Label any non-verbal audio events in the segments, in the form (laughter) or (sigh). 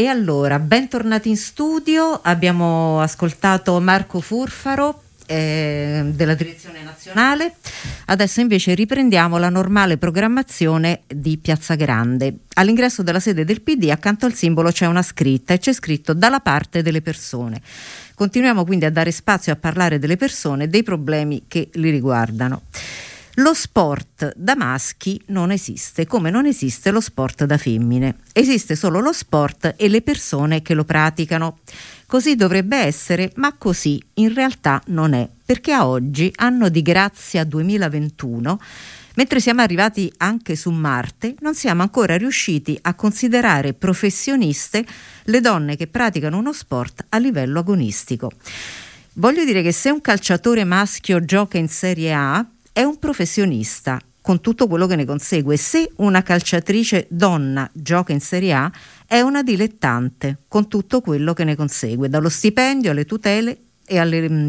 E allora, bentornati in studio, abbiamo ascoltato Marco Furfaro eh, della direzione nazionale, adesso invece riprendiamo la normale programmazione di Piazza Grande. All'ingresso della sede del PD accanto al simbolo c'è una scritta e c'è scritto dalla parte delle persone. Continuiamo quindi a dare spazio a parlare delle persone e dei problemi che li riguardano. Lo sport da maschi non esiste, come non esiste lo sport da femmine. Esiste solo lo sport e le persone che lo praticano. Così dovrebbe essere, ma così in realtà non è, perché a oggi, anno di grazia 2021, Mentre siamo arrivati anche su Marte, non siamo ancora riusciti a considerare professioniste le donne che praticano uno sport a livello agonistico. Voglio dire che se un calciatore maschio gioca in Serie A, è un professionista con tutto quello che ne consegue. Se una calciatrice donna gioca in Serie A, è una dilettante con tutto quello che ne consegue, dallo stipendio alle tutele e alle mm,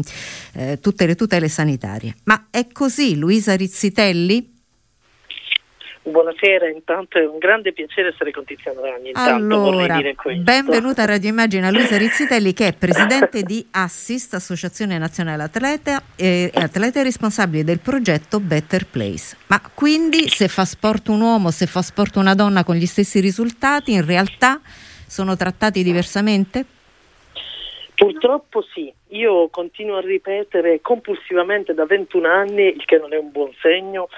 eh, tutte le tutele sanitarie. Ma è così, Luisa Rizzitelli? Buonasera, intanto è un grande piacere essere con Tiziano Ragni. allora, benvenuta a Radio Immagine a Luisa Rizzitelli che è presidente di Assist, Associazione Nazionale Atleta e atleta responsabile del progetto Better Place. Ma quindi se fa sport un uomo, se fa sport una donna con gli stessi risultati, in realtà sono trattati diversamente? Purtroppo sì, io continuo a ripetere compulsivamente da 21 anni, il che non è un buon segno,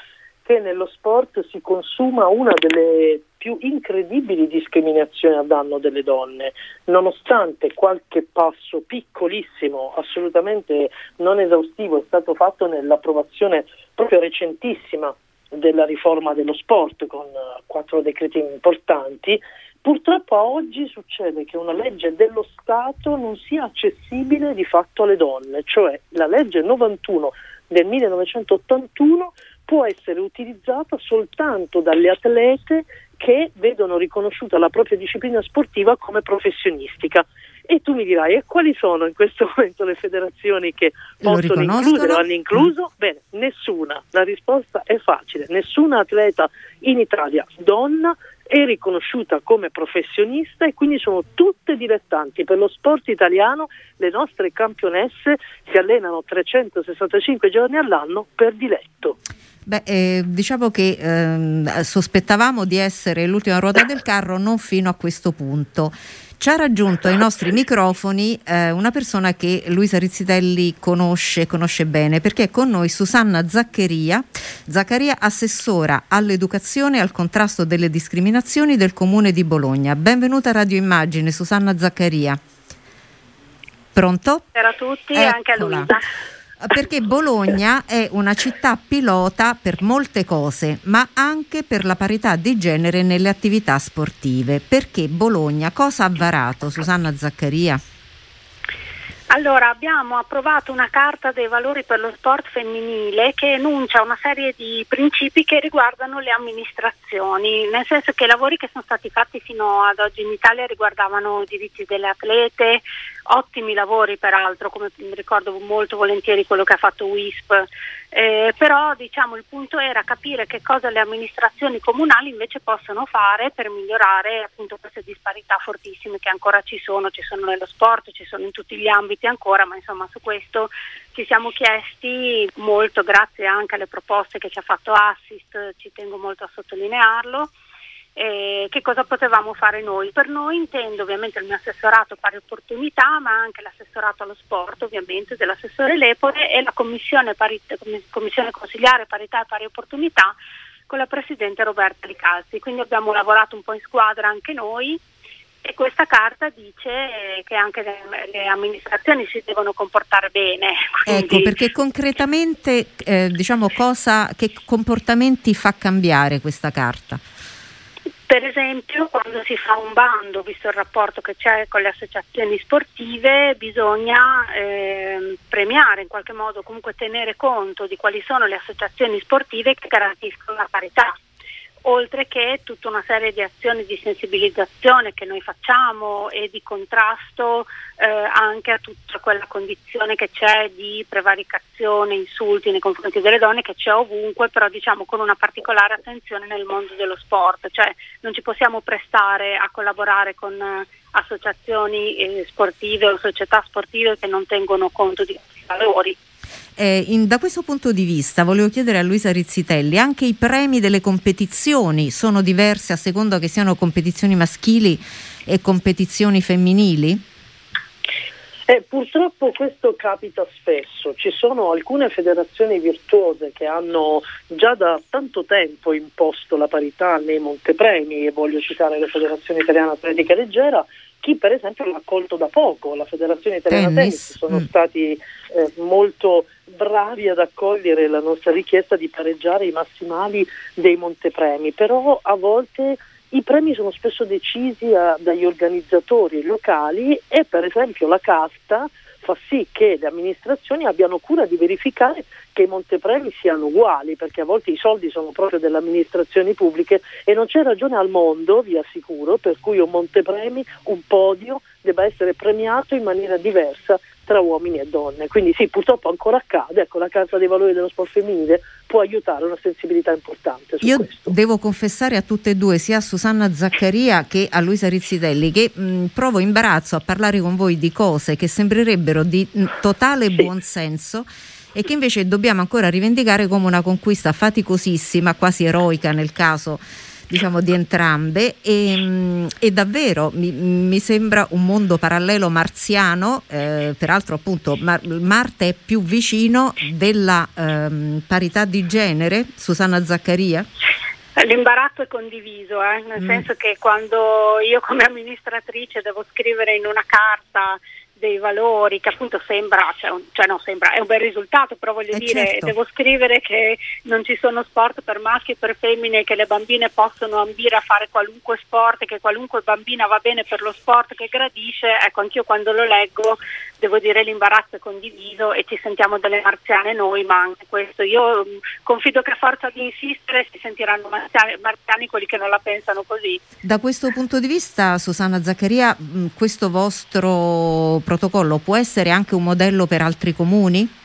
che nello sport si consuma una delle più incredibili discriminazioni a danno delle donne, nonostante qualche passo piccolissimo, assolutamente non esaustivo, è stato fatto nell'approvazione proprio recentissima della riforma dello sport con quattro decreti importanti, purtroppo oggi succede che una legge dello Stato non sia accessibile di fatto alle donne, cioè la legge 91 del 1981 può essere utilizzata soltanto dalle atlete che vedono riconosciuta la propria disciplina sportiva come professionistica. E tu mi dirai, e quali sono in questo (laughs) momento le federazioni che possono includere o hanno incluso? Mm. Bene, nessuna. La risposta è facile. Nessuna atleta in Italia donna è riconosciuta come professionista e quindi sono tutte dilettanti. Per lo sport italiano le nostre campionesse si allenano 365 giorni all'anno per diletto. Beh, eh, diciamo che eh, sospettavamo di essere l'ultima ruota del carro non fino a questo punto. Ci ha raggiunto ai nostri microfoni eh, una persona che Luisa Rizzitelli conosce, conosce bene, perché è con noi Susanna Zaccheria, Zaccaria assessora all'educazione e al contrasto delle discriminazioni del Comune di Bologna. Benvenuta a Radio Immagine, Susanna Zaccaria. Pronto? Buonasera a tutti e anche a Luisa perché Bologna è una città pilota per molte cose, ma anche per la parità di genere nelle attività sportive. Perché Bologna cosa ha varato, Susanna Zaccaria? Allora, abbiamo approvato una carta dei valori per lo sport femminile che enuncia una serie di principi che riguardano le amministrazioni, nel senso che i lavori che sono stati fatti fino ad oggi in Italia riguardavano i diritti delle atlete, ottimi lavori peraltro, come ricordo molto volentieri quello che ha fatto WISP, eh, però diciamo, il punto era capire che cosa le amministrazioni comunali invece possono fare per migliorare appunto queste disparità fortissime che ancora ci sono, ci sono nello sport, ci sono in tutti gli ambiti ancora, ma insomma su questo ci siamo chiesti molto, grazie anche alle proposte che ci ha fatto Assist, ci tengo molto a sottolinearlo eh, che cosa potevamo fare noi. Per noi intendo ovviamente il mio assessorato pari opportunità, ma anche l'assessorato allo sport ovviamente dell'assessore Lepore e la commissione, parit- commissione consigliare parità e pari opportunità con la presidente Roberta Ricalzi. Quindi abbiamo lavorato un po' in squadra anche noi e questa carta dice che anche le, le amministrazioni si devono comportare bene. (laughs) Quindi... Ecco, perché concretamente eh, diciamo cosa, che comportamenti fa cambiare questa carta? Per esempio, quando si fa un bando, visto il rapporto che c'è con le associazioni sportive, bisogna eh, premiare in qualche modo, comunque tenere conto di quali sono le associazioni sportive che garantiscono la parità oltre che tutta una serie di azioni di sensibilizzazione che noi facciamo e di contrasto eh, anche a tutta quella condizione che c'è di prevaricazione, insulti nei confronti delle donne che c'è ovunque, però diciamo con una particolare attenzione nel mondo dello sport, cioè non ci possiamo prestare a collaborare con associazioni eh, sportive o società sportive che non tengono conto di questi valori. Eh, in, da questo punto di vista volevo chiedere a Luisa Rizzitelli, anche i premi delle competizioni sono diversi a seconda che siano competizioni maschili e competizioni femminili? Eh, purtroppo questo capita spesso, ci sono alcune federazioni virtuose che hanno già da tanto tempo imposto la parità nei montepremi e voglio citare la Federazione Italiana Atletica Leggera, chi per esempio l'ha accolto da poco, la Federazione Italiana Tennis, Tennis. Sono mm. stati eh, molto bravi ad accogliere la nostra richiesta di pareggiare i massimali dei montepremi, però a volte i premi sono spesso decisi a, dagli organizzatori locali e per esempio la casta fa sì che le amministrazioni abbiano cura di verificare che i montepremi siano uguali, perché a volte i soldi sono proprio delle amministrazioni pubbliche e non c'è ragione al mondo, vi assicuro, per cui un montepremi, un podio debba essere premiato in maniera diversa tra uomini e donne. Quindi sì, purtroppo ancora accade, ecco, la Carta dei Valori dello Sport Femminile può aiutare una sensibilità importante Io questo. devo confessare a tutte e due, sia a Susanna Zaccaria che a Luisa Rizzitelli, che mh, provo imbarazzo a parlare con voi di cose che sembrerebbero di mh, totale sì. buonsenso e che invece dobbiamo ancora rivendicare come una conquista faticosissima, quasi eroica nel caso diciamo, di entrambe e, e davvero mi, mi, sembra un mondo parallelo marziano, eh, peraltro appunto Mar- Marte è più vicino della ehm, parità di genere, Susanna Zaccaria? L'imbarazzo è condiviso, eh? nel mm. senso che quando io come amministratrice devo scrivere in una carta dei valori che appunto sembra, cioè, cioè no, sembra, è un bel risultato, però voglio eh dire, certo. devo scrivere che non ci sono sport per maschi e per femmine, che le bambine possono ambire a fare qualunque sport, che qualunque bambina va bene per lo sport che gradisce, ecco anch'io quando lo leggo devo dire l'imbarazzo è condiviso e ci sentiamo delle marziane noi, ma anche questo io mm, confido che a forza di insistere si sentiranno marziani, marziani, quelli che non la pensano così. Da questo punto di vista, Susanna Zaccaria, mm, questo vostro protocollo può essere anche un modello per altri comuni?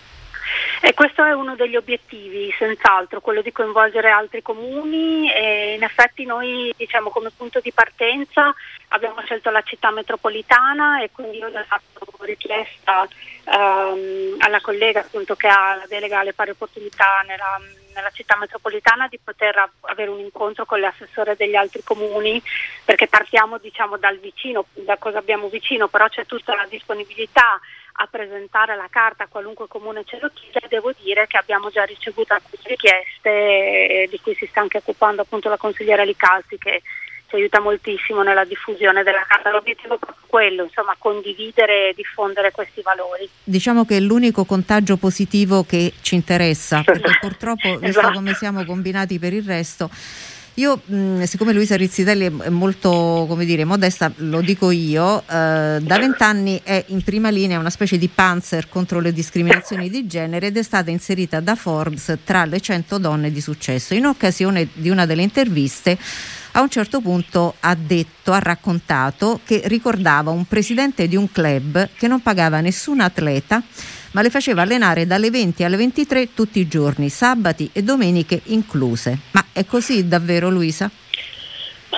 E questo è uno degli obiettivi, senz'altro, quello di coinvolgere altri comuni e in effetti noi diciamo come punto di partenza abbiamo scelto la città metropolitana e quindi ho fatto richiesta um, alla collega appunto, che ha la delega alle pari opportunità nella, nella città metropolitana di poter avere un incontro con l'assessore degli altri comuni perché partiamo diciamo dal vicino, da cosa abbiamo vicino, però c'è tutta la disponibilità a presentare la carta a qualunque comune ce lo chieda e devo dire che abbiamo già ricevuto alcune richieste di cui si sta anche occupando appunto la consigliera Licalzi che ci aiuta moltissimo nella diffusione della carta. L'obiettivo è proprio quello, insomma, condividere e diffondere questi valori. Diciamo che è l'unico contagio positivo che ci interessa, perché purtroppo, visto esatto. come siamo combinati per il resto, io, mh, siccome Luisa Rizzitelli è molto, come dire, modesta, lo dico io, eh, da vent'anni è in prima linea una specie di panzer contro le discriminazioni di genere ed è stata inserita da Forbes tra le 100 donne di successo. In occasione di una delle interviste a un certo punto ha detto, ha raccontato che ricordava un presidente di un club che non pagava nessun atleta ma le faceva allenare dalle 20 alle 23 tutti i giorni, sabati e domeniche incluse. Ma è così davvero Luisa?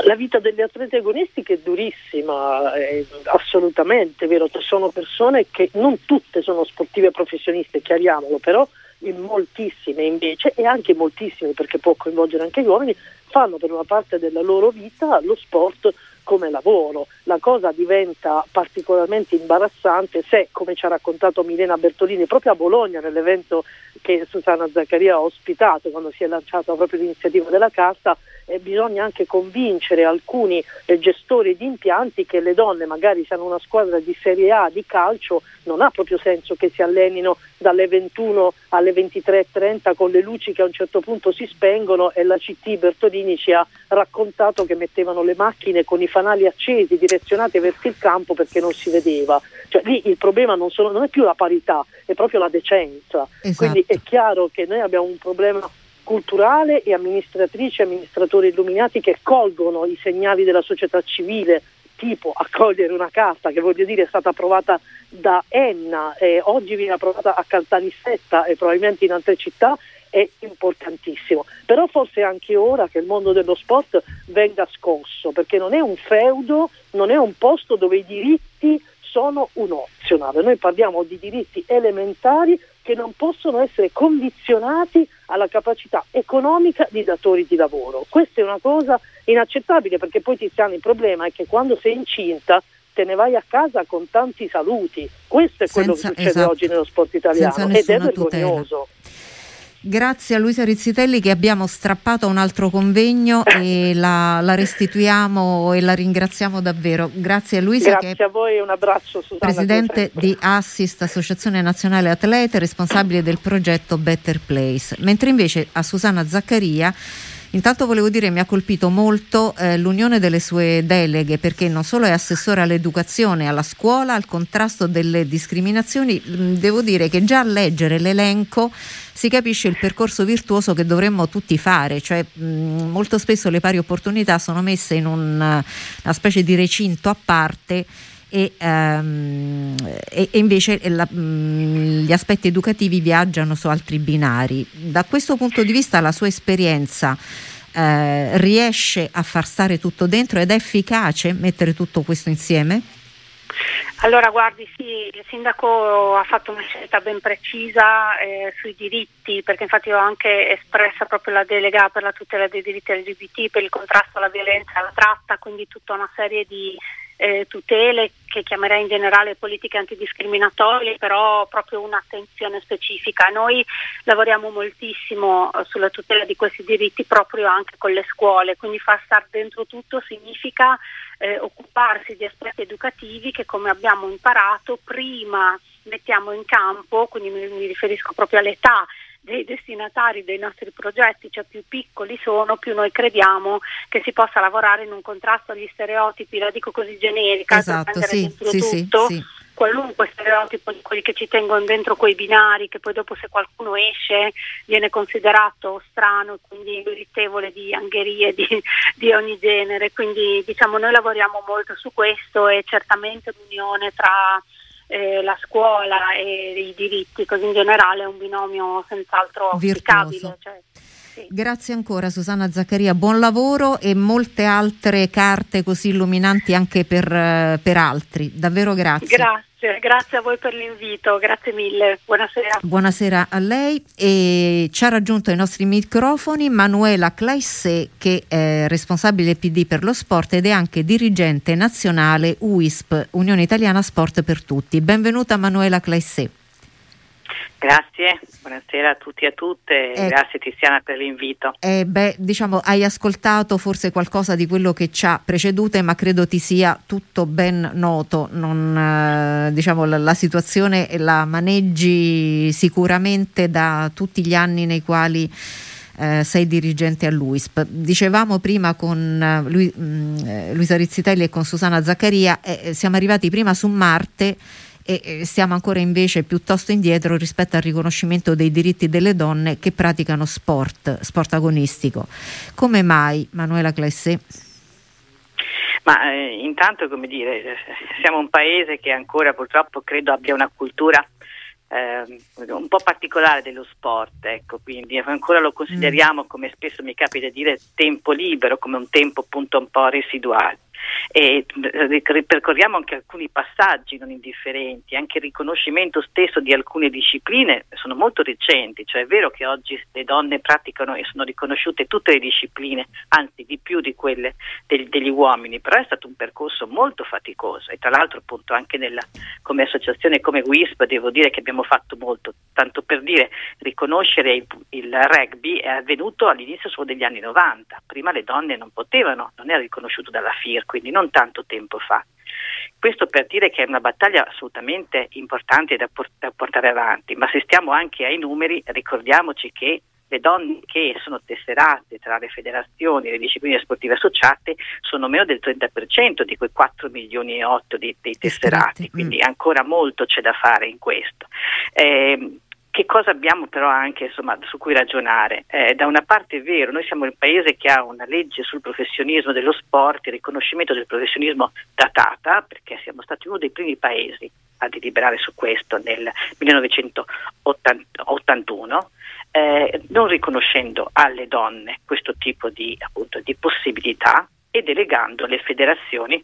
La vita degli atleti agonistici è durissima, è assolutamente vero, sono persone che non tutte sono sportive professioniste, chiariamolo, però in moltissime invece e anche moltissime perché può coinvolgere anche gli uomini fanno per una parte della loro vita lo sport come lavoro. La cosa diventa particolarmente imbarazzante se, come ci ha raccontato Milena Bertolini proprio a Bologna nell'evento che Susanna Zaccaria ha ospitato quando si è lanciata proprio l'iniziativa della Carta, eh, bisogna anche convincere alcuni eh, gestori di impianti che le donne, magari se hanno una squadra di Serie A di calcio, non ha proprio senso che si allenino dalle 21 alle 23.30 con le luci che a un certo punto si spengono e la CT Bertolini ci ha raccontato che mettevano le macchine con i fanali accesi direzionati verso il campo perché non si vedeva. Cioè, lì il problema non, sono, non, è più la parità, è proprio la decenza. Esatto. Quindi è chiaro che noi abbiamo un problema culturale e amministratrici e amministratori illuminati che colgono i segnali della società civile tipo accogliere una carta che voglio dire è stata approvata da Enna e oggi viene approvata a Caltanissetta e probabilmente in altre città è importantissimo. Però forse è anche ora che il mondo dello sport venga scosso, perché non è un feudo, non è un posto dove i diritti sono un opzionale. Noi parliamo di diritti elementari che non possono essere condizionati alla capacità economica di datori di lavoro. Questa è una cosa inaccettabile perché poi Tiziano il problema è che quando sei incinta te ne vai a casa con tanti saluti. Questo è quello Senza, che succede esatto. oggi nello sport italiano ed è vergognoso. Grazie a Luisa Rizzitelli che abbiamo strappato un altro convegno e la, la, restituiamo e la ringraziamo davvero. Grazie a Luisa. Grazie a voi e un abbraccio Susanna. Presidente di Assist, Associazione Nazionale Atlete, responsabile del progetto Better Place. Mentre invece a Susanna Zaccaria Intanto volevo dire mi ha colpito molto eh, l'unione delle sue deleghe perché non solo è assessore all'educazione, alla scuola, al contrasto delle discriminazioni, mm, devo dire che già a leggere l'elenco si capisce il percorso virtuoso che dovremmo tutti fare, cioè mh, mm, molto spesso le pari opportunità sono messe in un, una specie di recinto a parte e, um, e, e invece la, um, gli aspetti educativi viaggiano su altri binari. Da questo punto di vista la sua esperienza eh, riesce a far stare tutto dentro ed è efficace mettere tutto questo insieme? Allora, guardi, sì, il sindaco ha fatto una scelta ben precisa eh, sui diritti, perché infatti ho anche espressa proprio la delega per la tutela dei diritti LGBT, per il contrasto alla violenza e alla tratta, quindi tutta una serie di eh, tutele che chiamerei in generale politiche antidiscriminatorie, però proprio un'attenzione specifica. Noi lavoriamo moltissimo eh, sulla tutela di questi diritti proprio anche con le scuole, quindi far star dentro tutto significa eh, occuparsi di aspetti educativi che come abbiamo imparato prima mettiamo in campo, quindi mi, mi riferisco proprio all'età dei destinatari dei nostri progetti, cioè più piccoli sono, più noi crediamo che si possa lavorare in un contrasto agli stereotipi, la dico così generica, esatto, per sì, dentro sì, tutto. Sì, qualunque stereotipo di quelli che ci tengono dentro quei binari, che poi dopo se qualcuno esce viene considerato strano e quindi meritevole di angherie di, di, ogni genere. Quindi diciamo noi lavoriamo molto su questo e certamente l'unione tra eh, la scuola e i diritti, così in generale è un binomio senz'altro auspicabile. Cioè, sì. Grazie ancora Susanna Zaccaria, buon lavoro e molte altre carte così illuminanti anche per, per altri. Davvero grazie. Grazie. Grazie a voi per l'invito, grazie mille, buonasera. Buonasera a lei e ci ha raggiunto ai nostri microfoni Manuela Claissé che è responsabile PD per lo sport ed è anche dirigente nazionale UISP, Unione Italiana Sport per Tutti. Benvenuta Manuela Claissé. Grazie, buonasera a tutti e a tutte, eh, grazie Tiziana per l'invito. Eh, beh, diciamo, hai ascoltato forse qualcosa di quello che ci ha precedute, ma credo ti sia tutto ben noto. Non, eh, diciamo, la, la, situazione la maneggi sicuramente da tutti gli anni nei quali eh, sei dirigente all'UISP. Dicevamo prima con eh, lui, mh, mm, eh, Luisa Rizzitelli e con Susanna Zaccaria, eh, siamo arrivati prima su Marte e stiamo ancora invece piuttosto indietro rispetto al riconoscimento dei diritti delle donne che praticano sport, sport agonistico. Come mai, Manuela Clessé? Ma eh, intanto, come dire, siamo un paese che ancora purtroppo credo abbia una cultura eh, un po' particolare dello sport, ecco, quindi ancora lo consideriamo, mm. come spesso mi capita di dire, tempo libero, come un tempo appunto un po' residuale e ripercorriamo anche alcuni passaggi non indifferenti, anche il riconoscimento stesso di alcune discipline sono molto recenti, cioè è vero che oggi le donne praticano e sono riconosciute tutte le discipline, anzi di più di quelle degli, degli uomini, però è stato un percorso molto faticoso e tra l'altro appunto anche nella, come associazione come WISP devo dire che abbiamo fatto molto, tanto per dire riconoscere il, il rugby è avvenuto all'inizio solo degli anni 90, prima le donne non potevano, non era riconosciuto dalla FIR, quindi non tanto tempo fa. Questo per dire che è una battaglia assolutamente importante da, port- da portare avanti, ma se stiamo anche ai numeri ricordiamoci che le donne che sono tesserate tra le federazioni e le discipline sportive associate sono meno del 30% di quei 4 milioni e 8 di, dei tesserati, quindi mm. ancora molto c'è da fare in questo. Eh, che cosa abbiamo però anche insomma, su cui ragionare? Eh, da una parte è vero, noi siamo il paese che ha una legge sul professionismo dello sport, il riconoscimento del professionismo datata, perché siamo stati uno dei primi paesi a deliberare su questo nel 1981 eh, non riconoscendo alle donne questo tipo di, appunto, di possibilità e delegando alle federazioni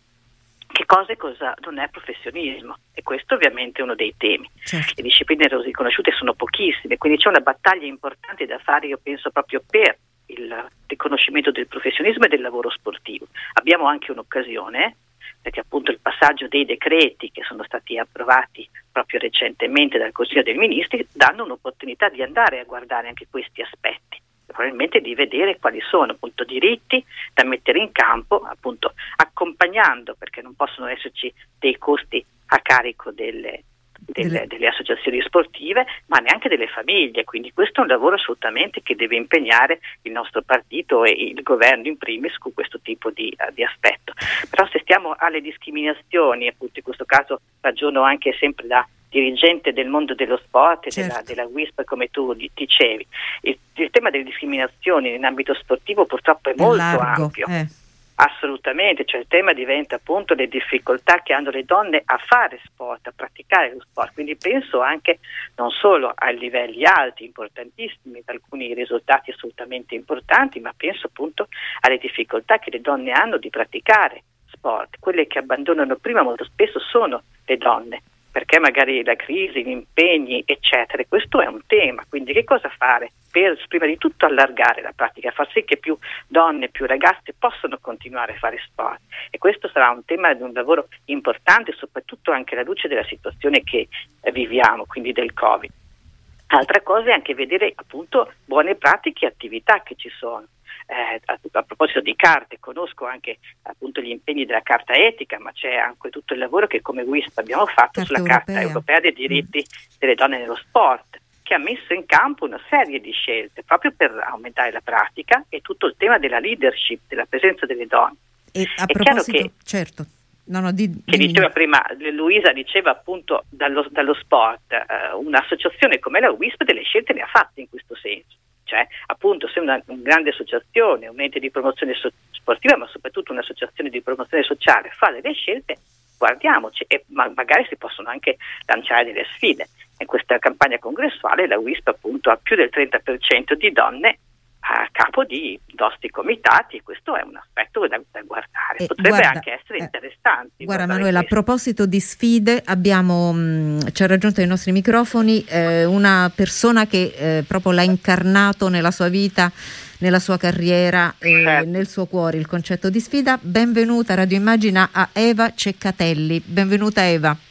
che cosa e cosa non è professionismo e questo ovviamente è uno dei temi. Certo. Le discipline riconosciute sono pochissime, quindi c'è una battaglia importante da fare, io penso, proprio per il riconoscimento del professionismo e del lavoro sportivo. Abbiamo anche un'occasione perché appunto il passaggio dei decreti che sono stati approvati proprio recentemente dal Consiglio dei Ministri danno un'opportunità di andare a guardare anche questi aspetti probabilmente di vedere quali sono appunto diritti da mettere in campo, appunto accompagnando, perché non possono esserci dei costi a carico delle, delle, delle, associazioni sportive, ma neanche delle famiglie. Quindi questo è un lavoro assolutamente che deve impegnare il nostro partito e il governo in primis su questo tipo di, uh, di aspetto. Però se stiamo alle discriminazioni, appunto in questo caso ragiono anche sempre da dirigente del mondo dello sport e certo. della, della WISP come tu dicevi. Il, il, tema delle discriminazioni in ambito sportivo purtroppo è, molto largo, ampio. Eh. Assolutamente, cioè il tema diventa appunto le difficoltà che hanno le donne a fare sport, a praticare lo sport, quindi penso anche non solo a livelli alti, importantissimi, alcuni risultati assolutamente importanti, ma penso appunto alle difficoltà che le donne hanno di praticare sport. Quelle che abbandonano prima molto spesso sono le donne, perché magari la crisi, gli impegni, eccetera. Questo è un tema, quindi che cosa fare per prima di tutto allargare la pratica, far sì che più donne, più ragazze possano continuare a fare sport e questo sarà un tema di un lavoro importante, soprattutto anche alla luce della situazione che eh, viviamo, quindi del Covid. Altra cosa è anche vedere appunto buone pratiche e attività che ci sono eh, a, a, proposito di carte, conosco anche appunto gli impegni della carta etica, ma c'è anche tutto il lavoro che come WISP abbiamo fatto Carta sulla europea. Carta europea dei diritti mm. delle donne nello sport che ha messo in campo una serie di scelte proprio per aumentare la pratica e tutto il tema della leadership, della presenza delle donne. E a È proposito, che, certo. No, no, di, che diceva prima, Luisa diceva appunto dallo, dallo sport, eh, un'associazione come la WISP delle scelte ne ha fatte in questo senso cioè appunto se una, una grande associazione, un ente di promozione so- sportiva, ma soprattutto un'associazione di promozione sociale fa delle scelte, guardiamoci e ma- magari si possono anche lanciare delle sfide. In questa campagna congressuale la WISP appunto ha più del 30% di donne a capo di nostri comitati, questo è un aspetto da, da guardare, eh, potrebbe guarda, anche essere eh, interessante. Guarda Manuela, a proposito di sfide, abbiamo, mh, mm, ci ha raggiunto ai nostri microfoni eh, una persona che eh, proprio l'ha incarnato nella sua vita, nella sua carriera e certo. nel suo cuore il concetto di sfida. Benvenuta Radio Immagina a Eva Ceccatelli. Benvenuta Eva.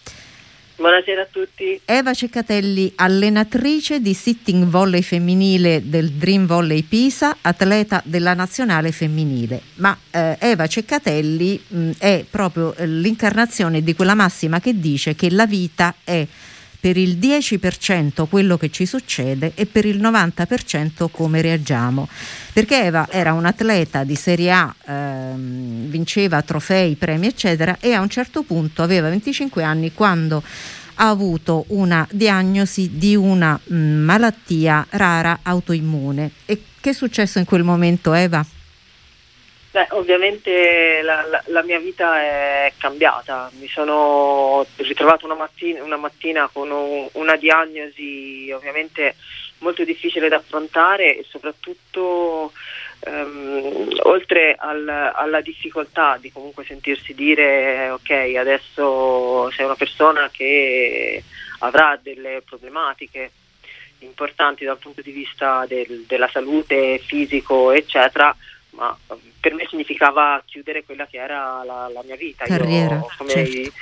Buonasera a tutti. Eva Ceccatelli, allenatrice di sitting volley femminile del Dream Volley Pisa, atleta della nazionale femminile. Ma eh, Eva Ceccatelli mh, è proprio eh, l'incarnazione di quella massima che dice che la vita è per il 10% quello che ci succede e per il 90% come reagiamo. Perché Eva era un atleta di Serie A, ehm, vinceva trofei, premi, eccetera, e a un certo punto aveva 25 anni quando ha avuto una diagnosi di una mh, malattia rara autoimmune. E che è successo in quel momento, Eva? Beh, ovviamente la, la, la, mia vita è cambiata, mi sono ritrovata una mattina, una mattina con un, una diagnosi ovviamente molto difficile da affrontare e soprattutto ehm, oltre al, alla difficoltà di comunque sentirsi dire ok adesso sei una persona che avrà delle problematiche importanti dal punto di vista del, della salute fisico eccetera ma per me significava chiudere quella che era la, la mia vita. Carriera, Io, come, certo.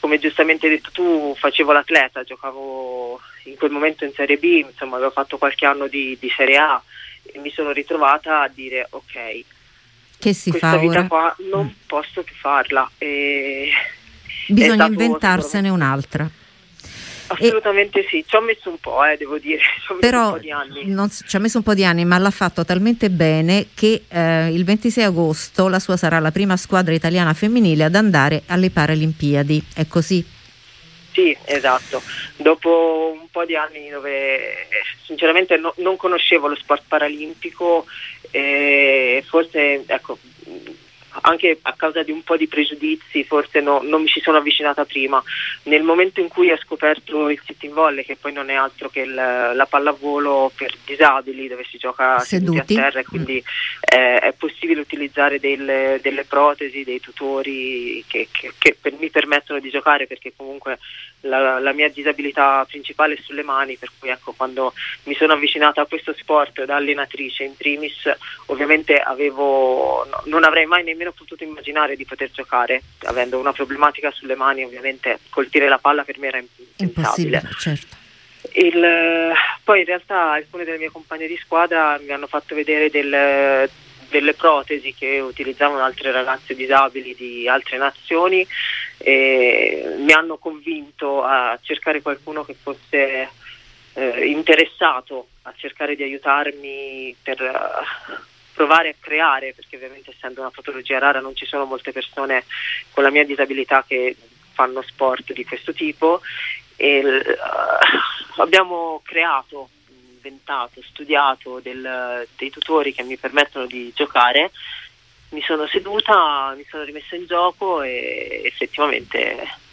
come, giustamente hai detto tu, facevo l'atleta, giocavo in quel momento in Serie B, insomma avevo fatto qualche anno di, di Serie A e mi sono ritrovata a dire ok, che si questa fa vita ora? qua non mm. posso più farla. E Bisogna inventarsene un'altra. Assolutamente e, sì, ci ho messo un po', eh, devo dire, (laughs) ci ho però non, ci ha messo un po' di anni, ma l'ha fatto talmente bene che eh, il 26 agosto la sua sarà la prima squadra italiana femminile ad andare alle Paralimpiadi, è così? Sì, esatto. Dopo un po' di anni dove sinceramente no, non conoscevo lo sport paralimpico, eh, forse ecco, anche a causa di un po' di pregiudizi forse no, non mi ci sono avvicinata prima. Nel momento in cui ho scoperto il sitting volley, che poi non è altro che il, la pallavolo per disabili dove si gioca seduti, seduti a terra e quindi mm. eh, è possibile utilizzare del, delle protesi, dei tutori che, che, che per, mi permettono di giocare perché comunque la, la, mia disabilità principale è sulle mani, per cui ecco, quando mi sono avvicinata a questo sport da allenatrice in primis, ovviamente avevo, no, non avrei mai nemmeno potuto immaginare di poter giocare, avendo una problematica sulle mani, ovviamente colpire la palla per me era impensabile. Certo. Il, poi in realtà alcune delle mie compagne di squadra mi hanno fatto vedere del, delle protesi che utilizzavano altre ragazze disabili di altre nazioni e mi hanno convinto a cercare qualcuno che fosse eh, interessato a cercare di aiutarmi per uh, provare a creare, perché ovviamente essendo una patologia rara non ci sono molte persone con la mia disabilità che fanno sport di questo tipo. E uh, (laughs) abbiamo creato inventato, studiato del, dei tutori che mi permettono di giocare, mi sono seduta, mi sono rimessa in gioco e effettivamente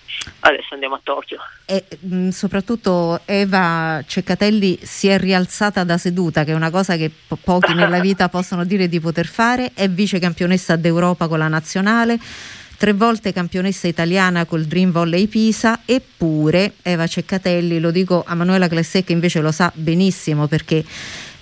adesso andiamo a Tokyo. E mh, mm, soprattutto Eva Ceccatelli si è rialzata da seduta, che è una cosa che po- pochi (laughs) nella vita possono dire di poter fare, è vice campionessa d'Europa con la nazionale tre volte campionessa italiana col Dream Volley Pisa, eppure Eva Ceccatelli, lo dico a Manuela Clessè che invece lo sa benissimo perché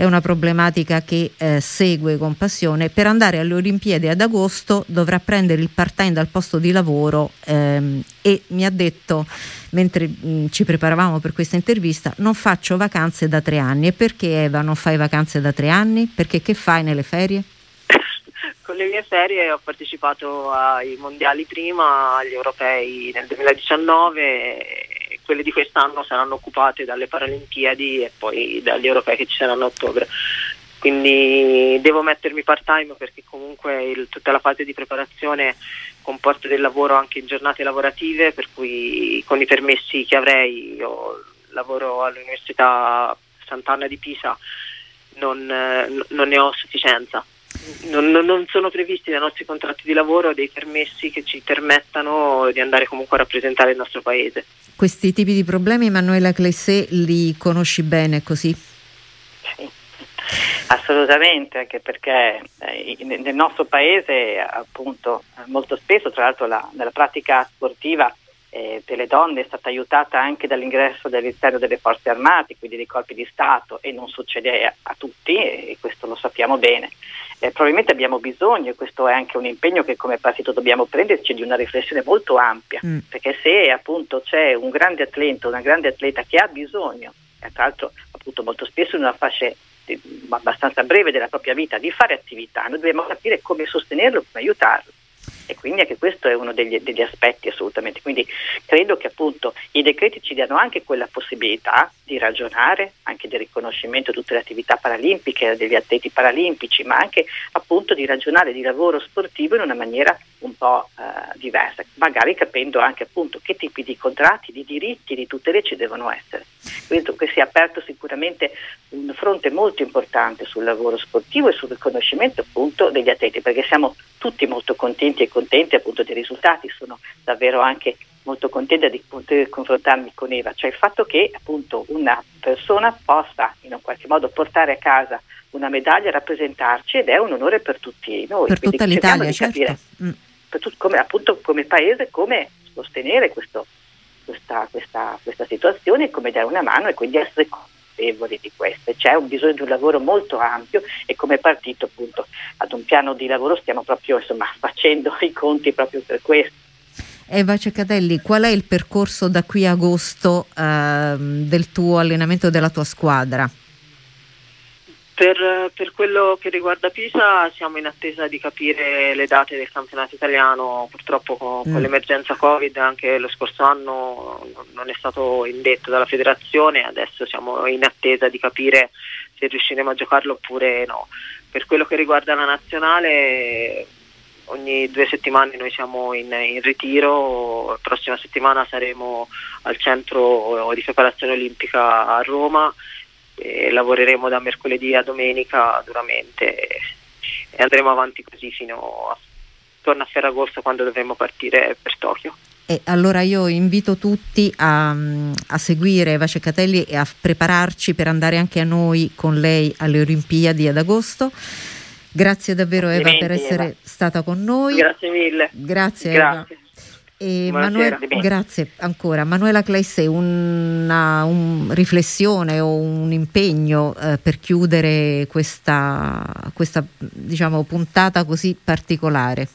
è una problematica che eh, segue con passione, per andare alle Olimpiadi ad agosto dovrà prendere il part-time dal posto di lavoro ehm, e mi ha detto mentre mh, ci preparavamo per questa intervista non faccio vacanze da tre anni e perché Eva non fai vacanze da tre anni? Perché che fai nelle ferie? (laughs) con le mie serie ho partecipato ai mondiali prima, agli europei nel 2019, quelle di quest'anno saranno occupate dalle Paralimpiadi e poi dagli europei che ci saranno a ottobre. Quindi devo mettermi part time perché comunque il, tutta la fase di preparazione comporta del lavoro anche in giornate lavorative, per cui con i permessi che avrei, io lavoro all'Università Sant'Anna di Pisa, non, non ne ho sufficienza non, non, sono previsti nei nostri contratti di lavoro dei permessi che ci permettano di andare comunque a rappresentare il nostro paese. Questi tipi di problemi, Emanuela Clessé, li conosci bene così? Sì, assolutamente, anche perché eh, nel nostro paese appunto molto spesso, tra l'altro la, nella pratica sportiva eh, delle donne è stata aiutata anche dall'ingresso dell'interno delle forze armate, quindi dei corpi di Stato e non succede a, a tutti e questo lo sappiamo bene eh, probabilmente abbiamo bisogno, e questo è anche un impegno che come partito dobbiamo prenderci, di una riflessione molto ampia, mm. perché se appunto c'è un grande atleta, una grande atleta che ha bisogno, e tra l'altro appunto molto spesso in una fascia abbastanza breve della propria vita, di fare attività, noi dobbiamo capire come sostenerlo, come aiutarlo e quindi anche questo è uno degli, degli, aspetti assolutamente. Quindi credo che appunto i decreti ci diano anche quella possibilità di ragionare, anche del riconoscimento di tutte le attività paralimpiche, degli atleti paralimpici, ma anche appunto di ragionare di lavoro sportivo in una maniera un po' eh, diversa, magari capendo anche appunto che tipi di contratti, di diritti, di tutele ci devono essere. Credo che sia aperto sicuramente un fronte molto importante sul lavoro sportivo e sul riconoscimento appunto degli atleti, perché siamo tutti molto contenti e contenti appunto dei risultati, sono davvero anche molto contenta di poter confrontarmi con Eva, cioè il fatto che appunto una persona possa in un qualche modo portare a casa una medaglia e rappresentarci ed è un onore per tutti noi. Per Quindi tutta l'Italia, certo. Capire, mm. tut- come, appunto come paese come sostenere questo, questa, questa, questa situazione come dare una mano e quindi essere consapevoli di questo. C'è un bisogno di un lavoro molto ampio e come partito appunto ad un piano di lavoro stiamo proprio insomma, (laughs) facendo i conti proprio per questo. Eva Ceccatelli, qual è il percorso da qui a agosto eh, del tuo allenamento e della tua squadra? Per, per, quello che riguarda Pisa siamo in attesa di capire le date del campionato italiano, purtroppo con, mm. con l'emergenza Covid anche lo scorso anno non è stato indetto dalla federazione, adesso siamo in attesa di capire se riusciremo a giocarlo oppure no. Per quello che riguarda la nazionale ogni due settimane noi siamo in, in ritiro, la prossima settimana saremo al centro di preparazione olimpica a Roma e lavoreremo da mercoledì a domenica duramente e andremo avanti così fino a, torna a Ferragosto quando dovremo partire per Tokyo. E allora io invito tutti a, a seguire Eva Ceccatelli e a prepararci per andare anche a noi con lei alle Olimpiadi ad agosto. Grazie davvero Eva per essere Eva. stata con noi. Grazie mille. Grazie, Grazie. Eva. Manuela, grazie ancora. Manuela Clesse, una un riflessione o un impegno eh, per chiudere questa, questa diciamo, puntata così particolare?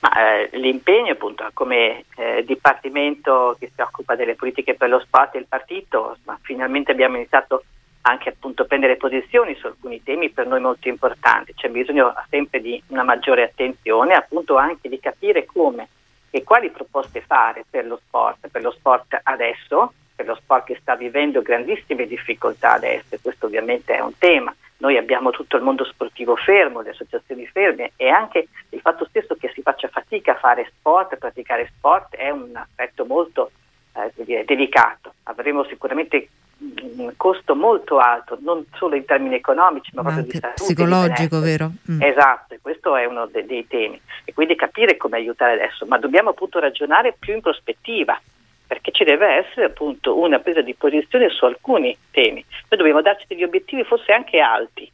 Ma, eh, l'impegno appunto come eh, dipartimento che si occupa delle politiche per lo sport e il partito, ma finalmente abbiamo iniziato anche appunto a prendere posizioni su alcuni temi per noi molto importanti. C'è bisogno sempre di una maggiore attenzione, appunto anche di capire come e quali proposte fare per lo sport, per lo sport adesso, per lo sport che sta vivendo grandissime difficoltà adesso, questo ovviamente è un tema. Noi abbiamo tutto il mondo sportivo fermo, le associazioni ferme e anche il fatto stesso che si faccia fatica a fare sport, a praticare sport è un aspetto molto eh, delicato. Avremo sicuramente un costo molto alto, non solo in termini economici, ma, ma proprio di salute. Psicologico, vero? Mm. Esatto, questo è uno de- dei temi. E quindi capire come aiutare adesso, ma dobbiamo appunto ragionare più in prospettiva, perché ci deve essere appunto una presa di posizione su alcuni temi. Noi dobbiamo darci degli obiettivi forse anche alti,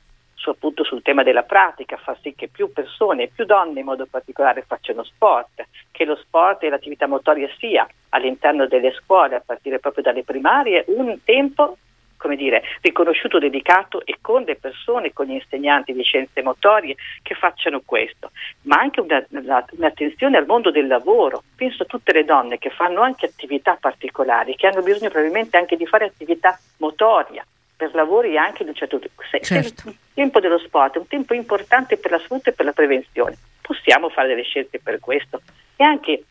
su, appunto sul tema della pratica, far sì che più persone, più donne in modo particolare facciano sport, che lo sport e l'attività motoria sia all'interno delle scuole, a partire proprio dalle primarie, un tempo come dire, riconosciuto, dedicato e con le persone, con gli insegnanti di scienze motorie che facciano questo, ma anche una, un'attenzione al mondo del lavoro. Penso a tutte le donne che fanno anche attività particolari, che hanno bisogno probabilmente anche di fare attività motoria per lavori anche di un certo tipo. Certo. Il tempo dello sport è un tempo importante per la salute e per la prevenzione. Possiamo fare delle scelte per questo e anche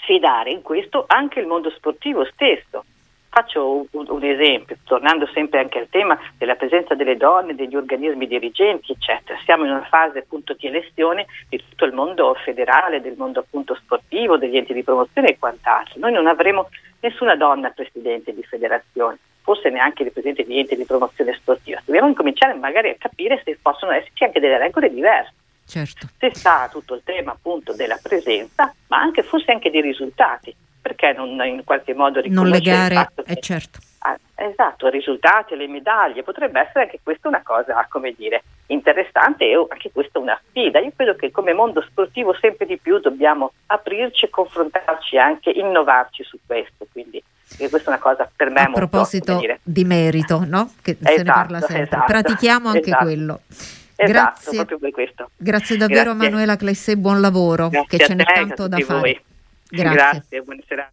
sfidare in questo anche il mondo sportivo stesso. Faccio un, un, esempio, tornando sempre anche al tema della presenza delle donne, degli organismi dirigenti, eccetera. Siamo in una fase appunto di elezione di tutto il mondo federale, del mondo appunto sportivo, degli enti di promozione e quant'altro. Noi non avremo nessuna donna presidente di federazione, forse neanche di presidente di enti di promozione sportiva. Dobbiamo incominciare magari a capire se possono esserci anche delle regole diverse Certo. Se sta tutto il tema appunto della presenza, ma anche forse anche dei risultati, perché non in qualche modo non legare, eh, certo. Ah, esatto, risultati, le medaglie, potrebbe essere anche questa una cosa, come dire, interessante e anche questa una sfida. Io credo che come mondo sportivo sempre di più dobbiamo aprirci, confrontarci e anche innovarci su questo, quindi questa è una cosa per me a molto, proposito di merito, no? Che esatto, se ne parla esatto, sempre. Esatto, Pratichiamo anche esatto. quello. Esatto, grazie. Grazie davvero grazie. Manuela Clesse, buon lavoro, grazie che ce n'è tanto da fare. Grazie. grazie, buona serata.